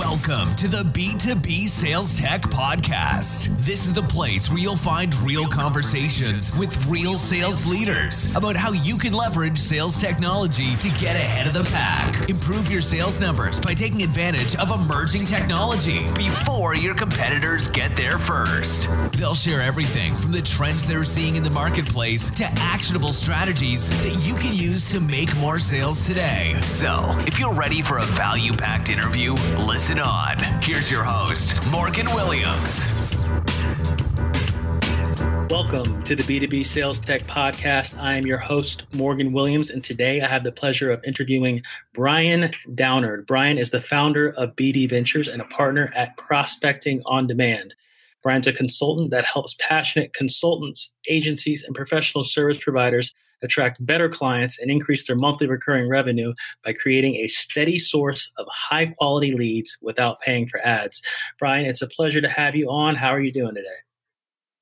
Welcome to the B2B Sales Tech Podcast. This is the place where you'll find real conversations with real sales leaders about how you can leverage sales technology to get ahead of the pack. Improve your sales numbers by taking advantage of emerging technology before your competitors get there first. They'll share everything from the trends they're seeing in the marketplace to actionable strategies that you can use to make more sales today. So, if you're ready for a value packed interview, listen on. Here's your host, Morgan Williams. Welcome to the B2B Sales Tech Podcast. I am your host, Morgan Williams, and today I have the pleasure of interviewing Brian Downard. Brian is the founder of BD Ventures and a partner at Prospecting on Demand. Brian's a consultant that helps passionate consultants, agencies, and professional service providers attract better clients, and increase their monthly recurring revenue by creating a steady source of high quality leads without paying for ads. Brian, it's a pleasure to have you on. How are you doing today?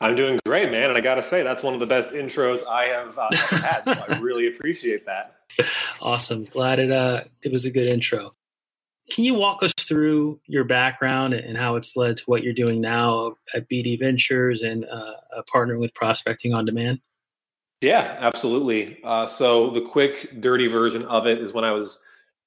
I'm doing great, man. And I got to say, that's one of the best intros I have uh, had. So I really appreciate that. Awesome. Glad it, uh, it was a good intro. Can you walk us through your background and how it's led to what you're doing now at BD Ventures and uh, partnering with Prospecting on Demand? Yeah, absolutely. Uh, so the quick, dirty version of it is when I was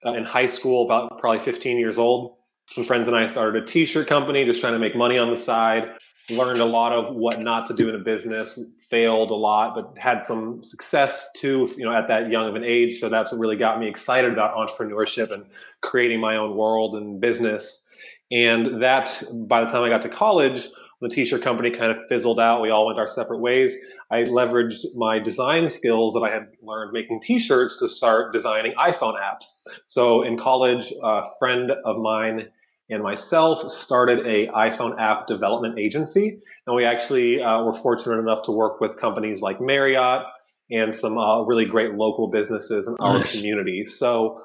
uh, in high school, about probably 15 years old. Some friends and I started a t-shirt company, just trying to make money on the side. Learned a lot of what not to do in a business. Failed a lot, but had some success too. You know, at that young of an age. So that's what really got me excited about entrepreneurship and creating my own world and business. And that, by the time I got to college, the t-shirt company kind of fizzled out. We all went our separate ways. I leveraged my design skills that I had learned making t-shirts to start designing iPhone apps. So in college, a friend of mine and myself started a iPhone app development agency, and we actually uh, were fortunate enough to work with companies like Marriott and some uh, really great local businesses in our nice. community. So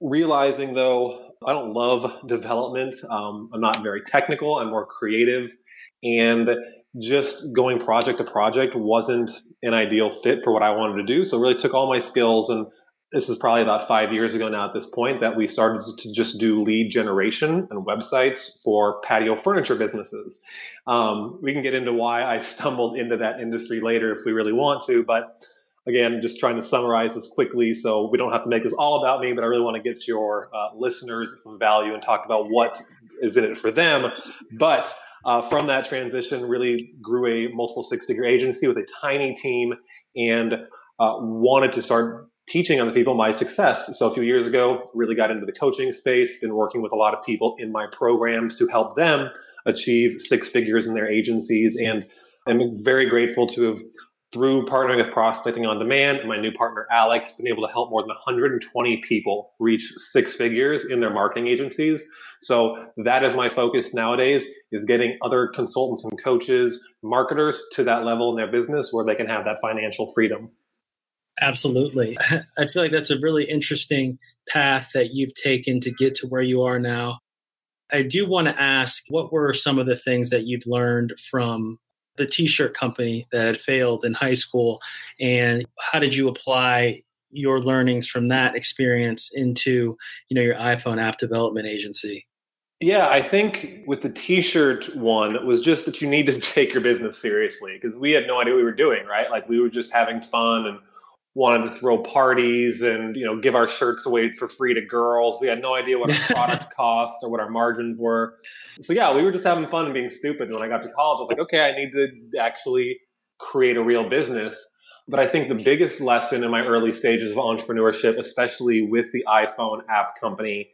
realizing though I don't love development. Um, I'm not very technical. I'm more creative and just going project to project wasn't an ideal fit for what I wanted to do. So really took all my skills and this is probably about five years ago now at this point that we started to just do lead generation and websites for patio furniture businesses. Um, we can get into why I stumbled into that industry later if we really want to, but again, just trying to summarize this quickly so we don't have to make this all about me, but I really want to give your uh, listeners some value and talk about what is in it for them. But uh, from that transition, really grew a multiple six figure agency with a tiny team and uh, wanted to start teaching other people my success. So a few years ago, really got into the coaching space, been working with a lot of people in my programs to help them achieve six figures in their agencies. And I'm very grateful to have through partnering with Prospecting on Demand and my new partner Alex, been able to help more than 120 people reach six figures in their marketing agencies. So that is my focus nowadays is getting other consultants and coaches, marketers to that level in their business where they can have that financial freedom. Absolutely. I feel like that's a really interesting path that you've taken to get to where you are now. I do want to ask what were some of the things that you've learned from the t-shirt company that had failed in high school and how did you apply your learnings from that experience into you know your iphone app development agency yeah, I think with the t-shirt one was just that you need to take your business seriously because we had no idea what we were doing, right? Like we were just having fun and wanted to throw parties and you know give our shirts away for free to girls. We had no idea what our product cost or what our margins were. So yeah, we were just having fun and being stupid. And when I got to college, I was like, okay, I need to actually create a real business. But I think the biggest lesson in my early stages of entrepreneurship, especially with the iPhone app company,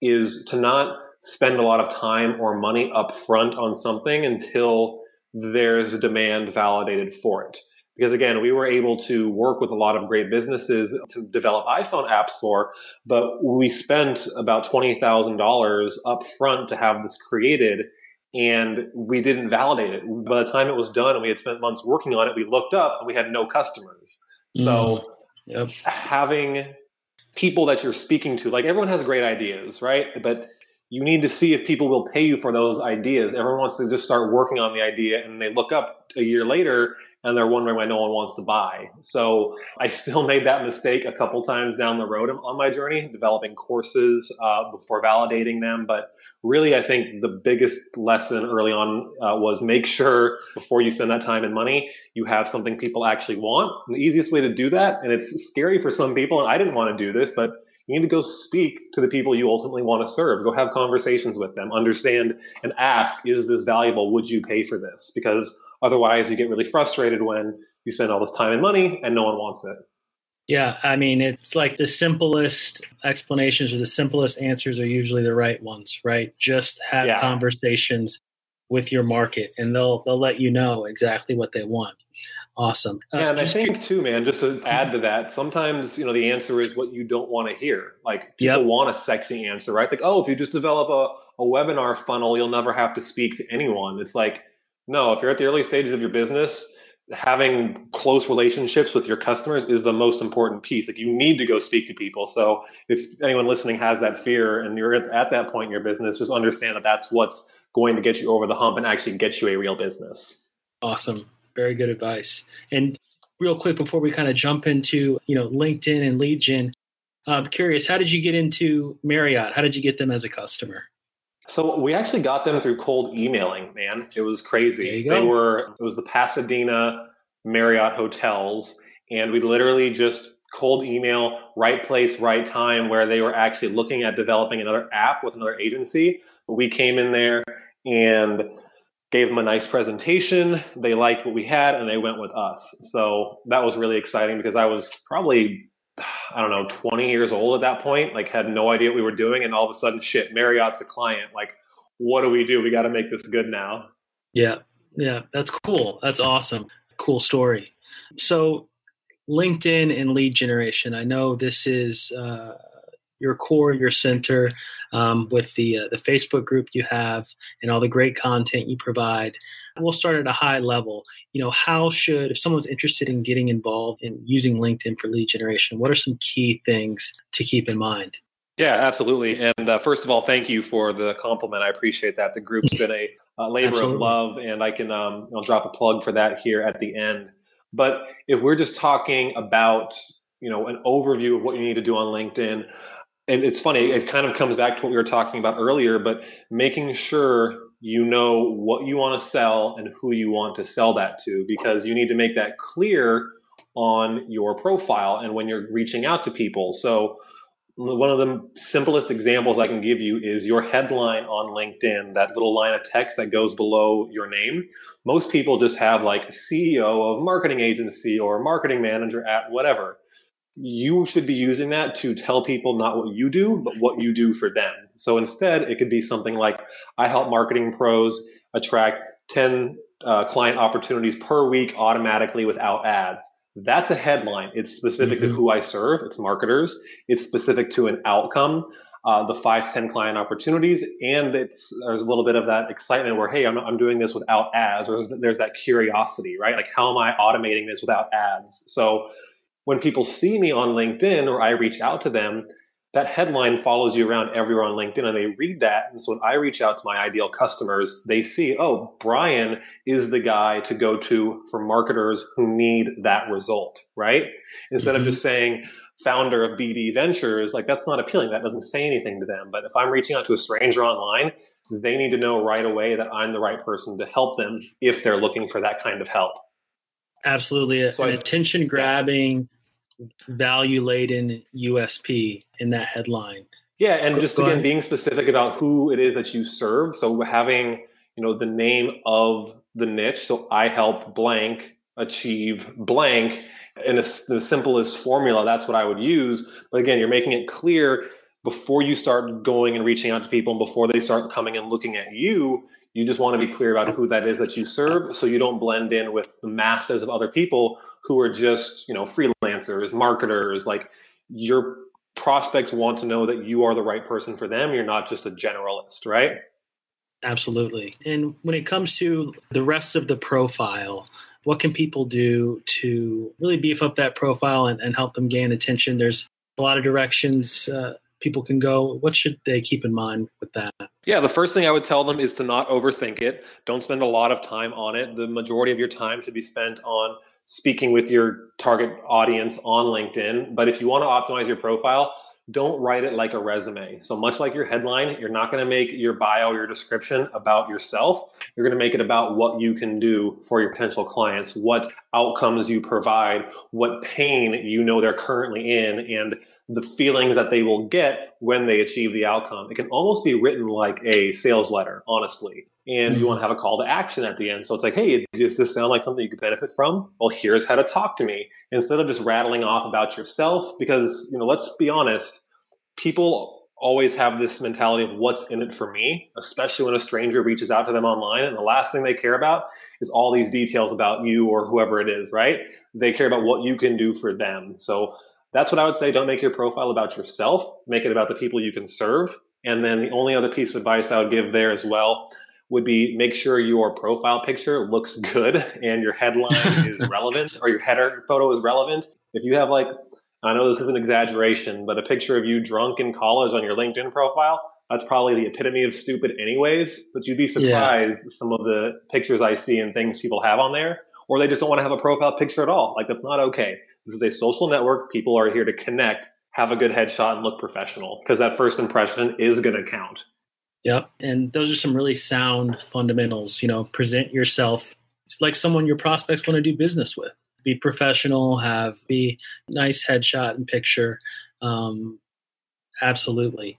is to not spend a lot of time or money up front on something until there's a demand validated for it. Because again, we were able to work with a lot of great businesses to develop iPhone apps for, but we spent about $20,000 up front to have this created and we didn't validate it. By the time it was done and we had spent months working on it, we looked up and we had no customers. So mm, yep. having people that you're speaking to, like everyone has great ideas, right? But you need to see if people will pay you for those ideas. Everyone wants to just start working on the idea and they look up a year later and they're wondering why no one wants to buy. So I still made that mistake a couple times down the road on my journey, developing courses uh, before validating them. But really, I think the biggest lesson early on uh, was make sure before you spend that time and money, you have something people actually want. And the easiest way to do that, and it's scary for some people, and I didn't want to do this, but you need to go speak to the people you ultimately want to serve. Go have conversations with them, understand and ask, is this valuable? Would you pay for this? Because otherwise you get really frustrated when you spend all this time and money and no one wants it. Yeah, I mean, it's like the simplest explanations or the simplest answers are usually the right ones, right? Just have yeah. conversations with your market and they'll they'll let you know exactly what they want. Awesome. Uh, yeah, and I think too, man, just to add to that, sometimes, you know, the answer is what you don't want to hear. Like people yep. want a sexy answer, right? Like, oh, if you just develop a, a webinar funnel, you'll never have to speak to anyone. It's like, no, if you're at the early stages of your business, having close relationships with your customers is the most important piece. Like you need to go speak to people. So if anyone listening has that fear and you're at that point in your business, just understand that that's what's going to get you over the hump and actually get you a real business. Awesome. Very good advice. And real quick before we kind of jump into you know LinkedIn and lead gen, I'm curious, how did you get into Marriott? How did you get them as a customer? So we actually got them through cold emailing, man. It was crazy. They were it was the Pasadena Marriott hotels, and we literally just cold email, right place, right time, where they were actually looking at developing another app with another agency. We came in there and gave them a nice presentation. They liked what we had and they went with us. So that was really exciting because I was probably, I don't know, 20 years old at that point, like had no idea what we were doing. And all of a sudden, shit, Marriott's a client. Like, what do we do? We got to make this good now. Yeah. Yeah. That's cool. That's awesome. Cool story. So, LinkedIn and lead generation. I know this is, uh, your core, your center, um, with the uh, the Facebook group you have and all the great content you provide. We'll start at a high level. You know, how should if someone's interested in getting involved in using LinkedIn for lead generation? What are some key things to keep in mind? Yeah, absolutely. And uh, first of all, thank you for the compliment. I appreciate that. The group's been a, a labor absolutely. of love, and I can um, I'll drop a plug for that here at the end. But if we're just talking about you know an overview of what you need to do on LinkedIn, and it's funny it kind of comes back to what we were talking about earlier but making sure you know what you want to sell and who you want to sell that to because you need to make that clear on your profile and when you're reaching out to people so one of the simplest examples I can give you is your headline on LinkedIn, that little line of text that goes below your name. Most people just have like CEO of marketing agency or marketing manager at whatever you should be using that to tell people not what you do, but what you do for them. So instead, it could be something like I help marketing pros attract 10 uh, client opportunities per week automatically without ads. That's a headline. It's specific mm-hmm. to who I serve. It's marketers. It's specific to an outcome. Uh, the five to 10 client opportunities. And it's, there's a little bit of that excitement where, hey, I'm, I'm doing this without ads, or there's, there's that curiosity, right? Like, how am I automating this without ads? So when people see me on LinkedIn or I reach out to them, that headline follows you around everywhere on LinkedIn and they read that. And so when I reach out to my ideal customers, they see, oh, Brian is the guy to go to for marketers who need that result, right? Instead mm-hmm. of just saying, founder of BD Ventures, like that's not appealing. That doesn't say anything to them. But if I'm reaching out to a stranger online, they need to know right away that I'm the right person to help them if they're looking for that kind of help. Absolutely. So an attention grabbing, value laden USP in that headline. Yeah, and just Go again ahead. being specific about who it is that you serve. So having, you know, the name of the niche. So I help blank achieve blank in a, the simplest formula. That's what I would use. But again, you're making it clear before you start going and reaching out to people and before they start coming and looking at you, You just want to be clear about who that is that you serve so you don't blend in with the masses of other people who are just, you know, freelancers, marketers, like your prospects want to know that you are the right person for them. You're not just a generalist, right? Absolutely. And when it comes to the rest of the profile, what can people do to really beef up that profile and, and help them gain attention? There's a lot of directions uh, people can go. What should they keep in mind with that? Yeah, the first thing I would tell them is to not overthink it. Don't spend a lot of time on it. The majority of your time should be spent on speaking with your target audience on LinkedIn. But if you want to optimize your profile, don't write it like a resume. So much like your headline, you're not going to make your bio, your description about yourself. You're going to make it about what you can do for your potential clients, what outcomes you provide, what pain you know they're currently in, and the feelings that they will get when they achieve the outcome. It can almost be written like a sales letter, honestly. And you mm. want to have a call to action at the end. So it's like, hey, does this sound like something you could benefit from? Well, here's how to talk to me instead of just rattling off about yourself. Because, you know, let's be honest, people always have this mentality of what's in it for me, especially when a stranger reaches out to them online. And the last thing they care about is all these details about you or whoever it is, right? They care about what you can do for them. So that's what I would say. Don't make your profile about yourself, make it about the people you can serve. And then the only other piece of advice I would give there as well would be make sure your profile picture looks good and your headline is relevant or your header photo is relevant. If you have like, I know this is an exaggeration, but a picture of you drunk in college on your LinkedIn profile, that's probably the epitome of stupid anyways. But you'd be surprised yeah. some of the pictures I see and things people have on there, or they just don't want to have a profile picture at all. Like that's not okay. This is a social network. People are here to connect, have a good headshot, and look professional because that first impression is going to count. Yep. And those are some really sound fundamentals. You know, present yourself like someone your prospects want to do business with. Be professional, have be nice headshot and picture. Um, absolutely.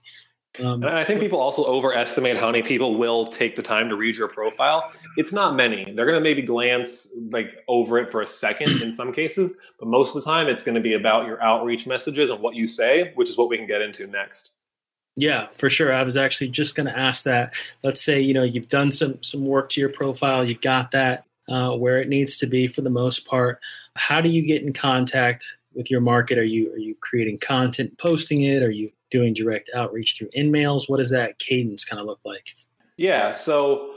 Um, and I think people also overestimate how many people will take the time to read your profile. It's not many. They're going to maybe glance like over it for a second in some cases, but most of the time it's going to be about your outreach messages and what you say, which is what we can get into next. Yeah, for sure. I was actually just going to ask that. Let's say you know you've done some some work to your profile, you got that uh, where it needs to be for the most part. How do you get in contact with your market? Are you are you creating content, posting it? Are you doing direct outreach through InMails? What does that cadence kind of look like? Yeah, so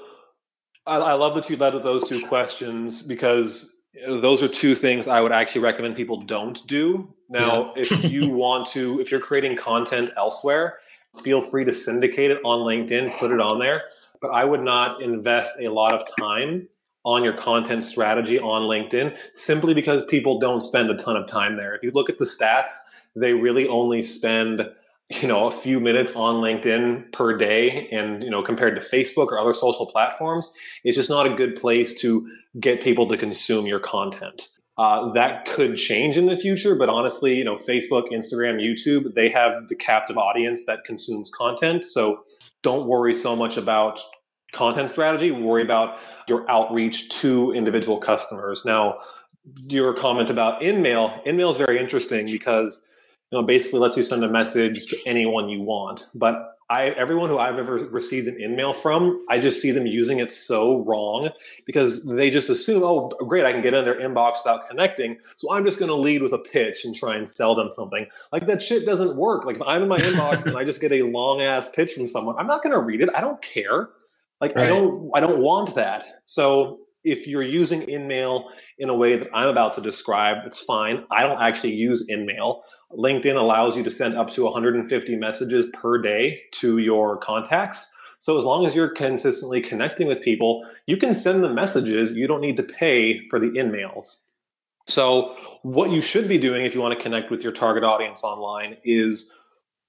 I, I love that you led with those two questions because those are two things I would actually recommend people don't do. Now, yeah. if you want to, if you're creating content elsewhere, feel free to syndicate it on LinkedIn, put it on there. But I would not invest a lot of time on your content strategy on LinkedIn simply because people don't spend a ton of time there. If you look at the stats, they really only spend you know a few minutes on linkedin per day and you know compared to facebook or other social platforms it's just not a good place to get people to consume your content uh, that could change in the future but honestly you know facebook instagram youtube they have the captive audience that consumes content. So don't worry so much about content strategy. Worry about your outreach to individual customers. Now your comment about InMail InMail is very interesting because you know, basically lets you send a message to anyone you want. But I, everyone who I've ever received an InMail from, I just see them using it so wrong because they just assume, oh, great, I can get in their inbox without connecting. So I'm just going to lead with a pitch and try and sell them something. Like that shit doesn't work. Like if I'm in my inbox and I just get a long ass pitch from someone, I'm not going to read it. I don't care. Like right. I don't, I don't want that. So if you're using InMail in a way that I'm about to describe, it's fine. I don't actually use InMail. LinkedIn allows you to send up to 150 messages per day to your contacts. So as long as you're consistently connecting with people, you can send them messages. You don't need to pay for the InMails. So what you should be doing if you want to connect with your target audience online is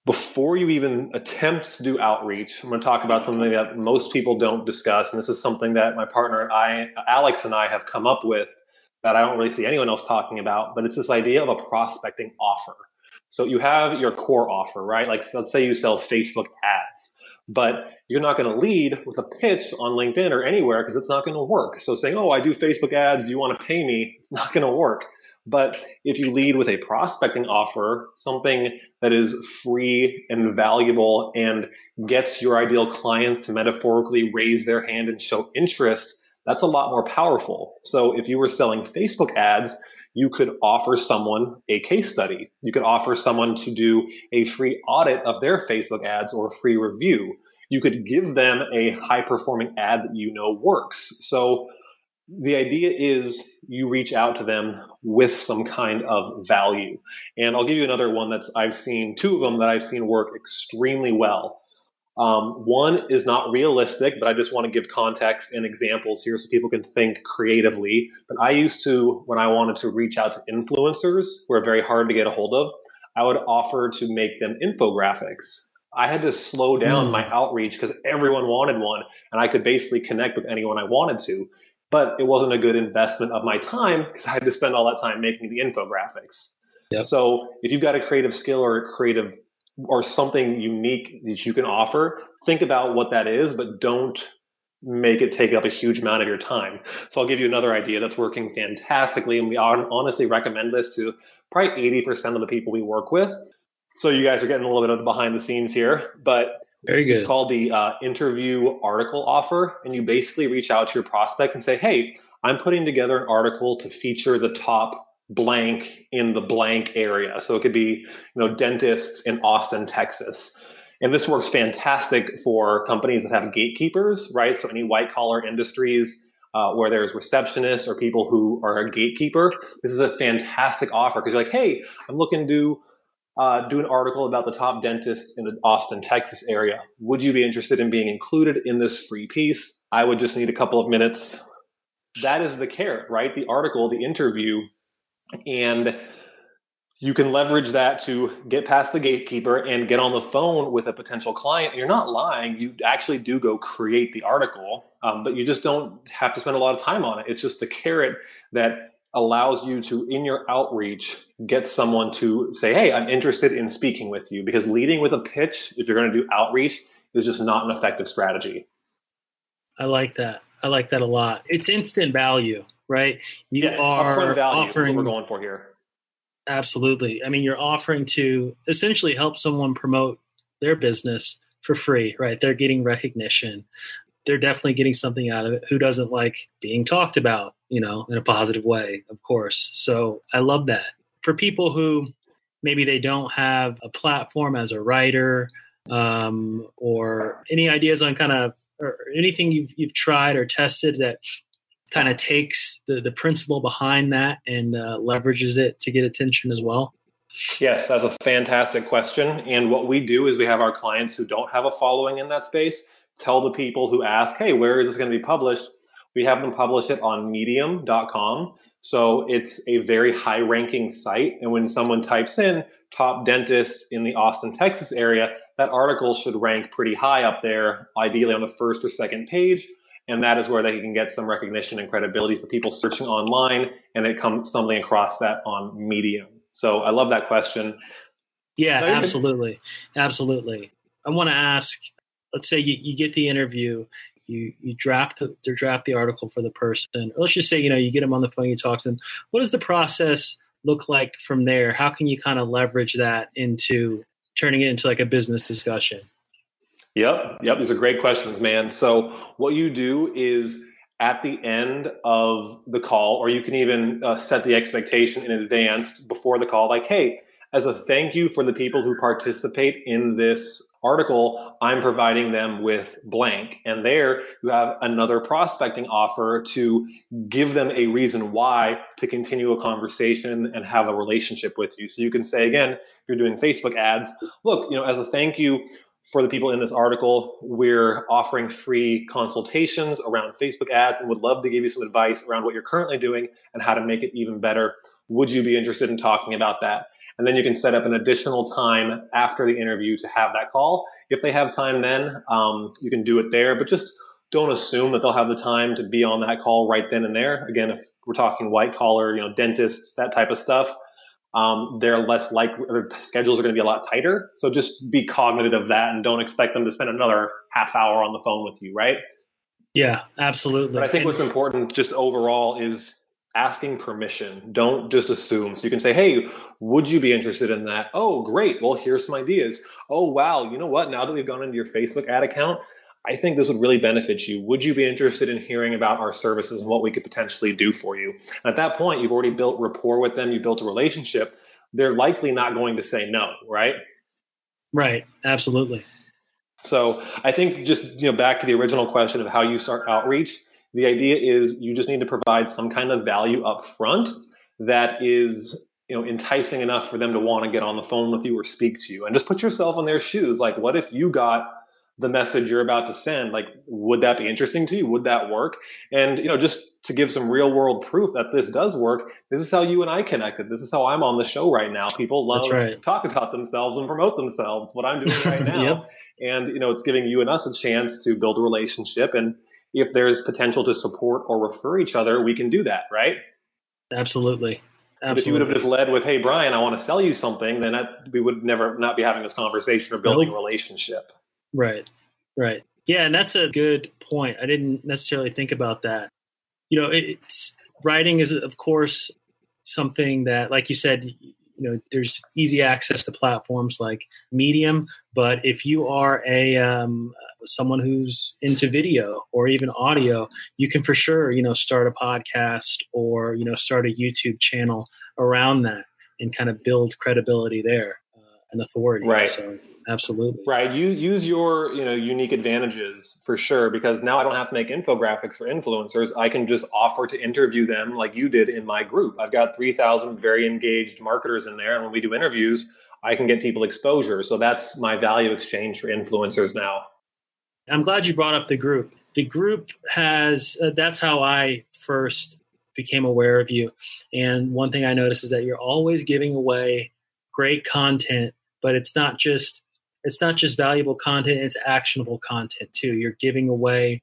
before you even attempt to do outreach, I'm going to talk about something that most people don't discuss, and this is something that my partner I, Alex and I have come up with that I don't really see anyone else talking about. But it's this idea of a prospecting offer. So you have your core offer, right? Like let's say you sell Facebook ads, but you're not going to lead with a pitch on LinkedIn or anywhere because it's not going to work. So saying, "Oh, I do Facebook ads. You want to pay me?" It's not going to work. But if you lead with a prospecting offer, something that is free and valuable and gets your ideal clients to metaphorically raise their hand and show interest, that's a lot more powerful. So if you were selling Facebook ads, you could offer someone a case study. You could offer someone to do a free audit of their Facebook ads or a free review. You could give them a high performing ad that you know works. So the idea is you reach out to them with some kind of value. And I'll give you another one that's I've seen two of them that I've seen work extremely well. Um, one is not realistic, but I just want to give context and examples here so people can think creatively. But I used to, when I wanted to reach out to influencers who are very hard to get a hold of, I would offer to make them infographics. I had to slow down mm. my outreach because everyone wanted one, and I could basically connect with anyone I wanted to. But it wasn't a good investment of my time because I had to spend all that time making the infographics. Yep. So if you've got a creative skill or a creative or something unique that you can offer, think about what that is, but don't make it take up a huge amount of your time. So I'll give you another idea that's working fantastically, and we honestly recommend this to probably 80% of the people we work with. So you guys are getting a little bit of the behind the scenes here, but very good. It's called the uh, interview article offer, and you basically reach out to your prospect and say, "Hey, I'm putting together an article to feature the top blank in the blank area. So it could be, you know, dentists in Austin, Texas. And this works fantastic for companies that have gatekeepers, right? So any white collar industries uh, where there's receptionists or people who are a gatekeeper, this is a fantastic offer because you're like, hey, I'm looking to uh, do an article about the top dentists in the Austin, Texas area. Would you be interested in being included in this free piece? I would just need a couple of minutes. That is the carrot, right? The article, the interview and you can leverage that to get past the gatekeeper and get on the phone with a potential client. You're not lying. You actually do go create the article, um, but you just don't have to spend a lot of time on it. It's just the carrot that allows you to, in your outreach, get someone to say, Hey, I'm interested in speaking with you. Because leading with a pitch, if you're going to do outreach, is just not an effective strategy. I like that. I like that a lot. It's instant value right? You yes, are offering value. we're going for here. Absolutely. I mean, you're offering to essentially help someone promote their business for free, right? They're getting recognition. They're definitely getting something out of it. Who doesn't like being talked about, you know, in a positive way, of course. So I love that. For people who maybe they don't have a platform as a writer um, or any ideas on kind of or anything you've, you've tried or tested that kind of takes the, the principle behind that and uh, leverages it to get attention as well? Yes, that's a fantastic question. And what we do is we have our clients who don't have a following in that space tell the people who ask, hey, where is this going to be published? We have them publish it on medium.com. So it's a very high ranking site. And when someone types in top dentists in the Austin, Texas area, that article should rank pretty high up there, ideally on the first or second page. And that is where they can get some recognition and credibility for people searching online and it comes stumbling across that on medium. So i love that question. Yeah absolutely. Absolutely. I want to ask let's say you, you get the interview you you draft the draft the article for the person or let's just say you know you get them on the phone you talk to them what does the process look like from there how can you kind of leverage that into turning it into like a business discussion Yep. Yep. These are great questions, man. So, what you do is at the end of the call, or you can even uh, set the expectation in advance before the call, like, hey, as a thank you for the people who participate in this article, I'm providing them with blank. And there you have another prospecting offer to give them a reason why to continue a conversation and have a relationship with you. So you can say again, if you're doing Facebook ads, look, you know, as a thank you for the people in this article, we're offering free consultations around Facebook ads and would love to give you some advice around what you're currently doing and how to make it even better. Would you be interested in talking about that? And then you can set up an additional time after the interview to have that call. If they have time then, um, you can do it there, but just don't assume that they'll have the time to be on that call right then and there. Again, if we're talking white collar, you know, dentists, that type of stuff, um, they're less likely, their schedules are going to be a lot tighter. So just be cognitive of that and don't expect them to spend another half hour on the phone with you, right? Yeah, absolutely. But I think what's important just overall is asking permission. Don't just assume. So you can say, hey, would you be interested in that? Oh, great. Well, here's some ideas. Oh, wow. You know what? Now that we've gone into your Facebook ad account, I think this would really benefit you. Would you be interested in hearing about our services and what we could potentially do for you? And at that point, you've already built rapport with them, you built a relationship. They're likely not going to say no, right? Right. Absolutely. So I think just you know back to the original question of how you start outreach, the idea is you just need to provide some kind of value up front that is you know enticing enough for them to want to get on the phone with you or speak to you. And just put yourself in their shoes. Like what if you got the message you're about to send? Like would that be interesting to you? Would that work? And you know just to give some real world proof that this does work this is how you and i connected. This is how i'm on the show right now. People love right. to talk about themselves and promote themselves. What i'm doing right now. Yep. and you know it's giving you and us a chance to build a relationship and if there's potential to support or refer each other we can do that right absolutely Absolutely. if you would have just led with, "Hey, Brian, I want to sell you something," then that, we would never not be having this conversation or building a relationship. Right. Right. Yeah, and that's a good point. I didn't necessarily think about that. You know, it's writing is of course something that like you said, you know, there's easy access to platforms like Medium, but if you are a um, someone who's into video or even audio, you can for sure, you know, start a podcast or, you know, start a YouTube channel around that and kind of build credibility there uh, and authority. Right. So absolutely. Right. You use your you know unique advantages for sure because now i don't have to make infographics for influencers. I can just offer to interview them like you did in my group. I've got 3000 very engaged marketers in there and when we do interviews i can get people exposure. So that's my value exchange for influencers now i'm glad you brought up the group the group has uh, that's how i first became aware of you and one thing i noticed is that you're always giving away great content but it's not just it's not just valuable content, it's actionable content too. You're giving away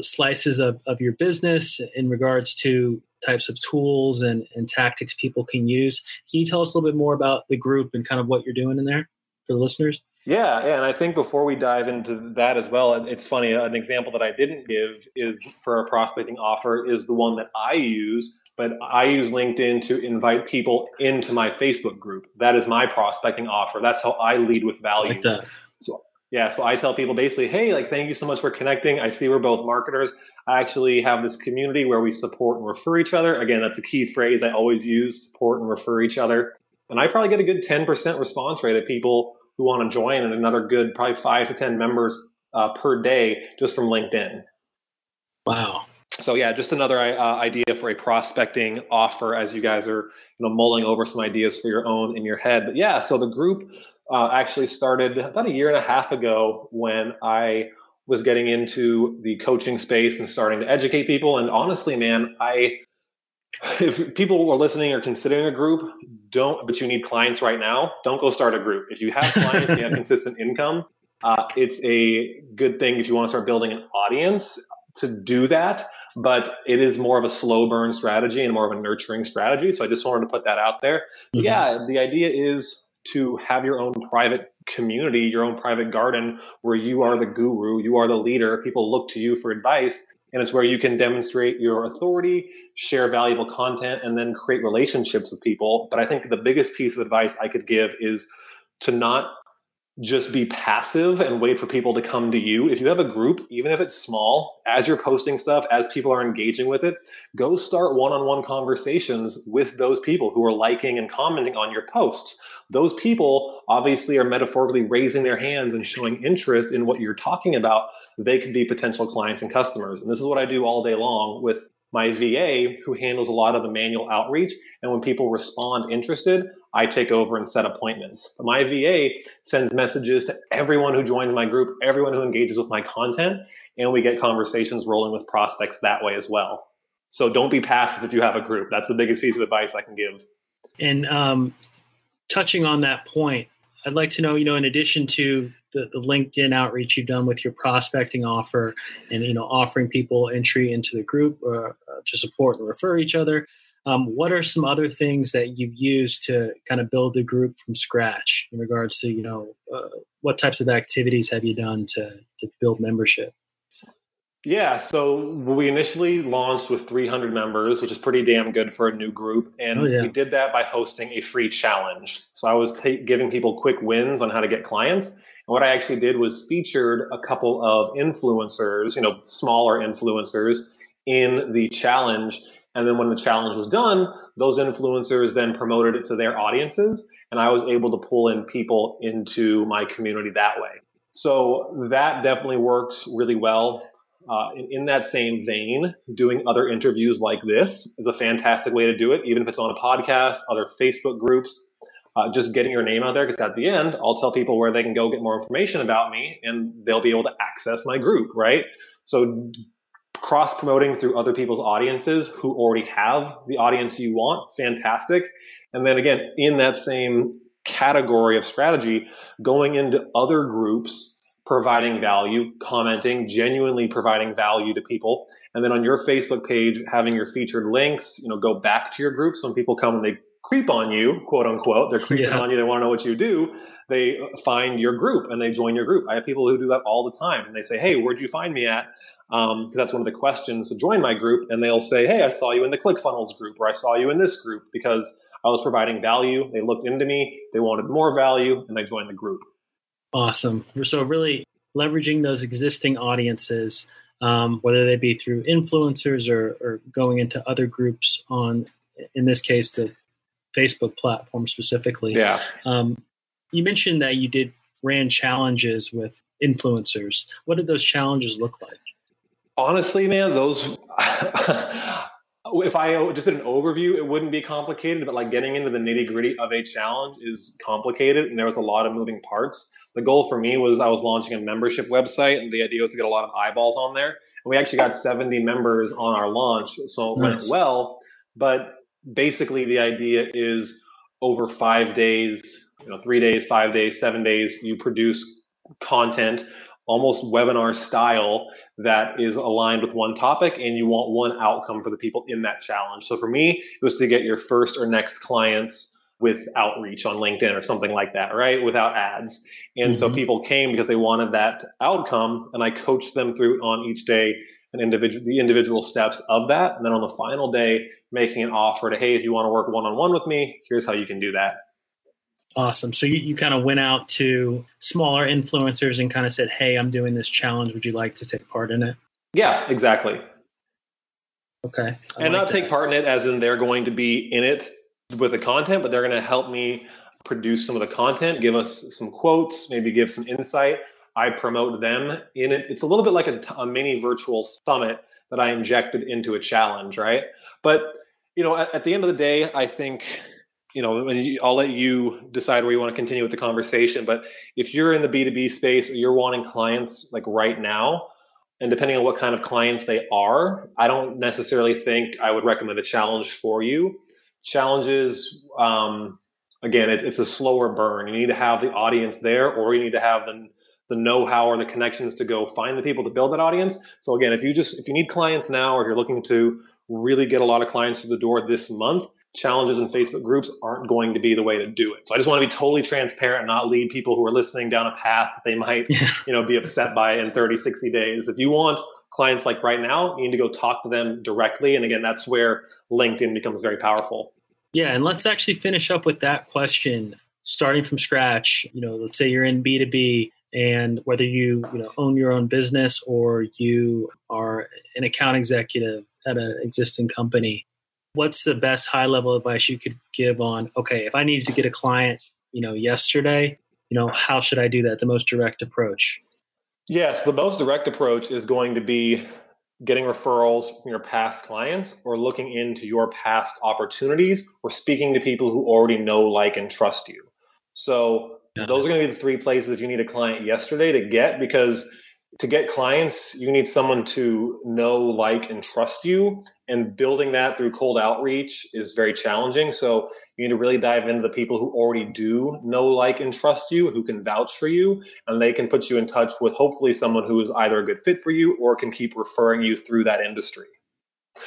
slices of, of your business in regards to types of tools and, and tactics people can use. Can you tell us a little bit more about the group and kind of what you're doing in there for the listeners? Yeah, and I think before we dive into that as well, it's funny. An example that I didn't give is for a prospecting offer is the one that I use but I use LinkedIn to invite people into my Facebook group. That is my prospecting offer. That's how I lead with value. Like that. So yeah, so I tell people basically, hey, like thank you so much for connecting. I see we're both marketers. I actually have this community where we support and refer each other. Again, that's a key phrase I always use, support and refer each other. And I probably get a good 10% response rate of people who want to join and another good probably 5 to 10 members uh, per day just from LinkedIn. Wow so yeah, just another uh, idea for a prospecting offer as you guys are you know mulling over some ideas for your own in your head. But yeah, so the group uh, actually started about a year and a half ago when I was getting into the coaching space and starting to educate people. And honestly, man, I if people were listening or considering a group, don't but you need clients right now, don't go start a group. If you have clients, you have consistent income. Uh, it's a good thing if you want to start building an audience to do that but it is more of a slow burn strategy and more of a nurturing strategy. So I just wanted to put that out there. Mm-hmm. Yeah, the idea is to have your own private community, your own private garden where you are the guru, you are the leader, people look to you for advice. And it's where you can demonstrate your authority, share valuable content, and then create relationships with people. But I think the biggest piece of advice I could give is to not just be passive and wait for people to come to you. If you have a group, even if it's small, as you're posting stuff, as people are engaging with it, go start one on one conversations with those people who are liking and commenting on your posts. Those people obviously are metaphorically raising their hands and showing interest in what you're talking about. They could be potential clients and customers. And this is what I do all day long with my VA, who handles a lot of the manual outreach. And when people respond interested, I take over and set appointments. My VA sends messages to everyone who joins my group, everyone who engages with my content, and we get conversations rolling with prospects that way as well. So don't be passive if you have a group. That's the biggest piece of advice I can give. And um, touching on that point, I'd like to know, you know, in addition to the, the, LinkedIn outreach you've done with your prospecting offer and, you know, offering people entry into the group uh, uh to support and refer each other, um, what are some other things that you've used to kind of build the group from scratch in regards to, you know, uh, what types of activities have you done to, to build membership? Yeah, so we initially launched with 300 members, which is pretty damn good for a new group. And oh, yeah. we did that by hosting a free challenge. So I was t- giving people quick wins on how to get clients. And what I actually did was featured a couple of influencers, you know, smaller influencers in the challenge. And then when the challenge was done, those influencers then promoted it to their audiences. And I was able to pull in people into my community that way. So that definitely works really well. Uh, in, in, that same vein, doing other interviews like this is a fantastic way to do it, even if it's on a podcast, other Facebook groups, uh, just getting your name out there. Because at the end, I'll tell people where they can go get more information about me and they'll be able to access my group, right? So, cross promoting through other people's audiences who already have the audience you want, fantastic. And then again, in that same category of strategy, going into other groups providing value, commenting, genuinely providing value to people. And then on your Facebook page, having your featured links, you know, go back to your group. So when people come and they creep on you, quote unquote, they're creeping yeah. on you, they want to know what you do, they find your group and they join your group. I have people who do that all the time and they say, Hey, where'd you find me at? Because um, that's one of the questions to join my group. And they'll say, Hey, I saw you in the ClickFunnels group or I saw you in this group because I was providing value. They looked into me, they wanted more value, and they joined the group. Awesome. So really leveraging those existing audiences, um, whether they be through influencers or, or going into other groups on, in this case, the Facebook platform specifically. Yeah. Um, you mentioned that you did ran challenges with influencers. What did those challenges look like? Honestly, man, those. if I just did an overview, it wouldn't be complicated, but like getting into the nitty gritty of a challenge is complicated, and there was a lot of moving parts the goal for me was I was launching a membership website, and the idea was to get a lot of eyeballs on there. And we actually got 70 members on our launch, so it nice. went well. But basically, the idea is over five days, you know, three days, five days, seven days, you produce content almost webinar style that is aligned with one topic and you want one outcome for the people in that challenge. So for me, it was to get your first or next clients with outreach on LinkedIn or something like that, right? Without ads. And mm-hmm. so people came because they wanted that outcome and I coached them through on each day an individual the individual steps of that. And then on the final day, making an offer to, hey, if you want to work one on one with me, here's how you can do that. Awesome. So you, you kind of went out to smaller influencers and kind of said, Hey, I'm doing this challenge. Would you like to take part in it? Yeah, exactly. Okay. I and like not that. take part in it as in they're going to be in it with the content, but they're going to help me produce some of the content, give us some quotes, maybe give some insight. I promote them in it. It's a little bit like a, a mini virtual summit that I injected into a challenge, right? But you know, at, at the end of the day, I think you know, and I'll let you decide where you want to continue with the conversation. But if you're in the B2B space or you're wanting clients like right now, and depending on what kind of clients they are, I don't necessarily think I would recommend a challenge for you challenges um, again it, it's a slower burn you need to have the audience there or you need to have the, the know-how or the connections to go find the people to build that audience. So again if you just if you need clients now or if you're looking to really get a lot of clients through the door this month challenges in facebook groups aren't going to be the way to do it. So i just want to be totally transparent and not lead people who are listening down a path that they might you know be upset by in 30 60 days. If you want clients like right now you need to go talk to them directly. And again that's where linkedin becomes very powerful. Yeah, and let's actually finish up with that question starting from scratch. You know, let's say you're in B2B and whether you, you know, own your own business or you are an account executive at an existing company, what's the best high level advice you could give on okay, if I needed to get a client, you know, yesterday, you know, how should I do that? The most direct approach. Yes, the most direct approach is going to be getting referrals from your past clients or looking into your past opportunities or speaking to people who already know, like, and trust you. So, those are going to be the three places if you need a client yesterday to get because to get clients, you need someone to know, like, and trust you. And building that through cold outreach is very challenging. So you need to really dive into the people who already do know, like, and trust you, who can vouch for you, and they can put you in touch with hopefully someone who is either a good fit for you or can keep referring you through that industry.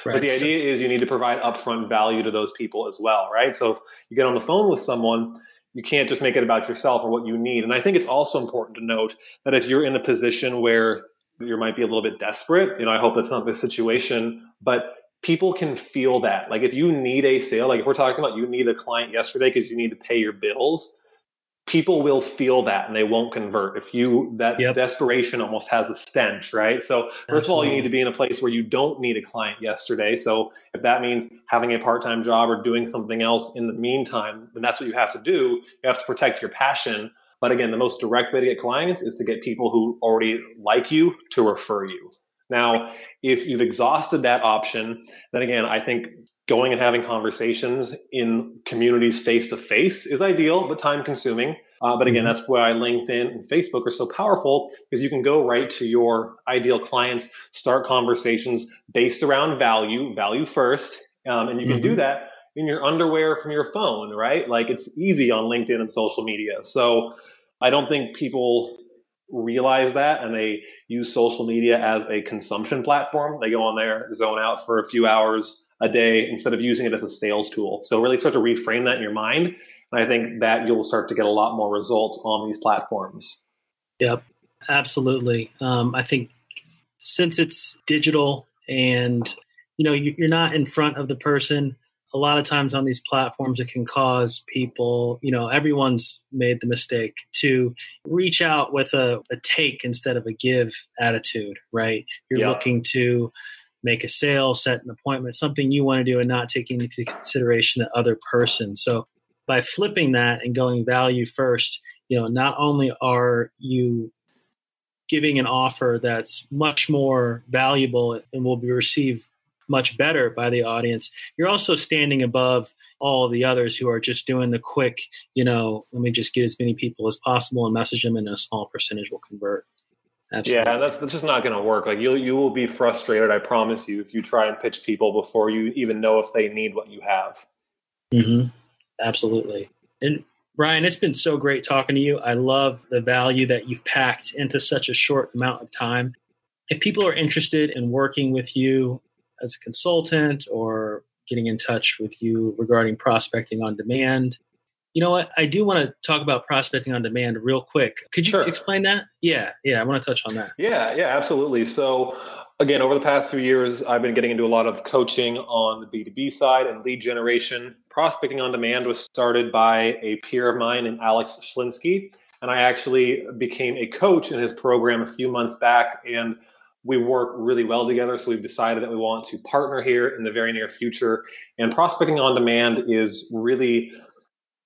Right. But the idea is you need to provide upfront value to those people as well, right? So if you get on the phone with someone, you can't just make it about yourself or what you need. And I think it's also important to note that if you're in a position where you might be a little bit desperate. You know, I hope that's not the situation, but people can feel that. Like if you need a sale, like if we're talking about you need a client yesterday because you need to pay your bills, people will feel that and they won't convert. If you that yep. desperation almost has a stench, right? So first Absolutely. of all, you need to be in a place where you don't need a client yesterday. So if that means having a part-time job or doing something else in the meantime, then that's what you have to do. You have to protect your passion. But again, the most direct way to get clients is to get people who already like you to refer you. Now, if you've exhausted that option, then again, I think going and having conversations in communities face to face is ideal, but time consuming. Uh, but again, mm-hmm. that's why LinkedIn and Facebook are so powerful because you can go right to your ideal clients, start conversations based around value, value first, um, and you can mm-hmm. do that in your underwear from your phone, right? Like it's easy on LinkedIn and social media. So I don't think people realize that and they use social media as a consumption platform. They go on there, zone out for a few hours a day instead of using it as a sales tool. So really start to reframe that in your mind. And I think that you'll start to get a lot more results on these platforms. Yep, absolutely. Um, I think since it's digital and you know you're not in front of the person a lot of times on these platforms it can cause people you know everyone's made the mistake to reach out with a, a take instead of a give attitude right you're yeah. looking to make a sale set an appointment something you want to do and not taking into consideration the other person so by flipping that and going value first you know not only are you giving an offer that's much more valuable and will be received much better by the audience, you're also standing above all the others who are just doing the quick, you know, let me just get as many people as possible and message them, and a small percentage will convert. Absolutely. Yeah, that's, that's just not going to work. Like you, you will be frustrated. I promise you, if you try and pitch people before you even know if they need what you have. Mm-hmm. Absolutely. And Brian, it's been so great talking to you. I love the value that you've packed into such a short amount of time. If people are interested in working with you, as a consultant or getting in touch with you regarding prospecting on demand. You know what? I do want to talk about prospecting on demand real quick. Could you sure. explain that? Yeah, yeah, I want to touch on that. Yeah, yeah, absolutely. So, again, over the past few years, I've been getting into a lot of coaching on the B2B side and lead generation. Prospecting on demand was started by a peer of mine in Alex Schlinsky. And I actually became a coach in his program a few months back. And we work really well together. So we've decided that we want to partner here in the very near future. And prospecting on demand is really,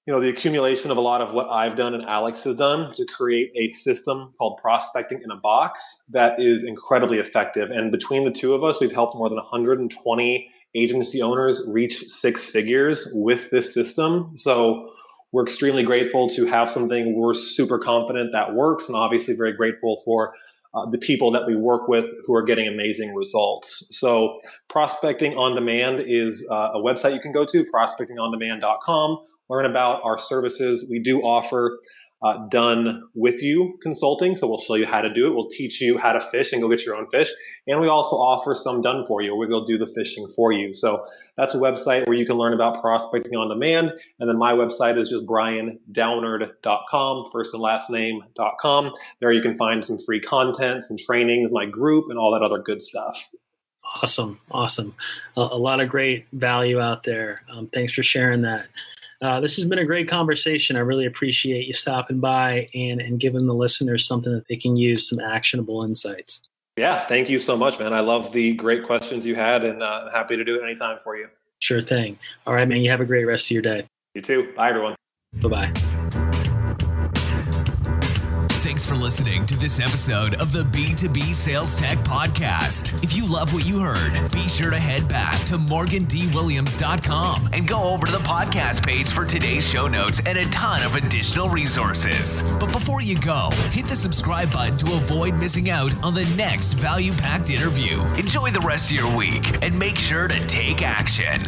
you know, the accumulation of a lot of what I've done and Alex has done to create a system called prospecting in a box that is incredibly effective. And between the two of us, we've helped more than 120 agency owners reach six figures with this system. So we're extremely grateful to have something we're super confident that works and obviously very grateful for uh, the people that we work with who are getting amazing results. So, Prospecting on Demand is uh, a website you can go to, prospectingondemand.com, learn about our services. We do offer uh, done with you consulting. So we'll show you how to do it. We'll teach you how to fish and go get your own fish. And we also offer some done for you. We will do the fishing for you. So that's a website where you can learn about prospecting on demand. And then my website is just briandownard.com, first and last name.com. There you can find some free content, some trainings, my group, and all that other good stuff. Awesome. Awesome. A, a lot of great value out there. Um, thanks for sharing that. Uh, this has been a great conversation. I really appreciate you stopping by and, and giving the listeners something that they can use, some actionable insights. Yeah, thank you so much, man. I love the great questions you had and uh, happy to do it anytime for you. Sure thing. All right, man. You have a great rest of your day. You too. Bye, everyone. Bye bye. Thanks for listening to this episode of the B2B Sales Tech Podcast. If you love what you heard, be sure to head back to morgandwilliams.com and go over to the podcast page for today's show notes and a ton of additional resources. But before you go, hit the subscribe button to avoid missing out on the next value packed interview. Enjoy the rest of your week and make sure to take action.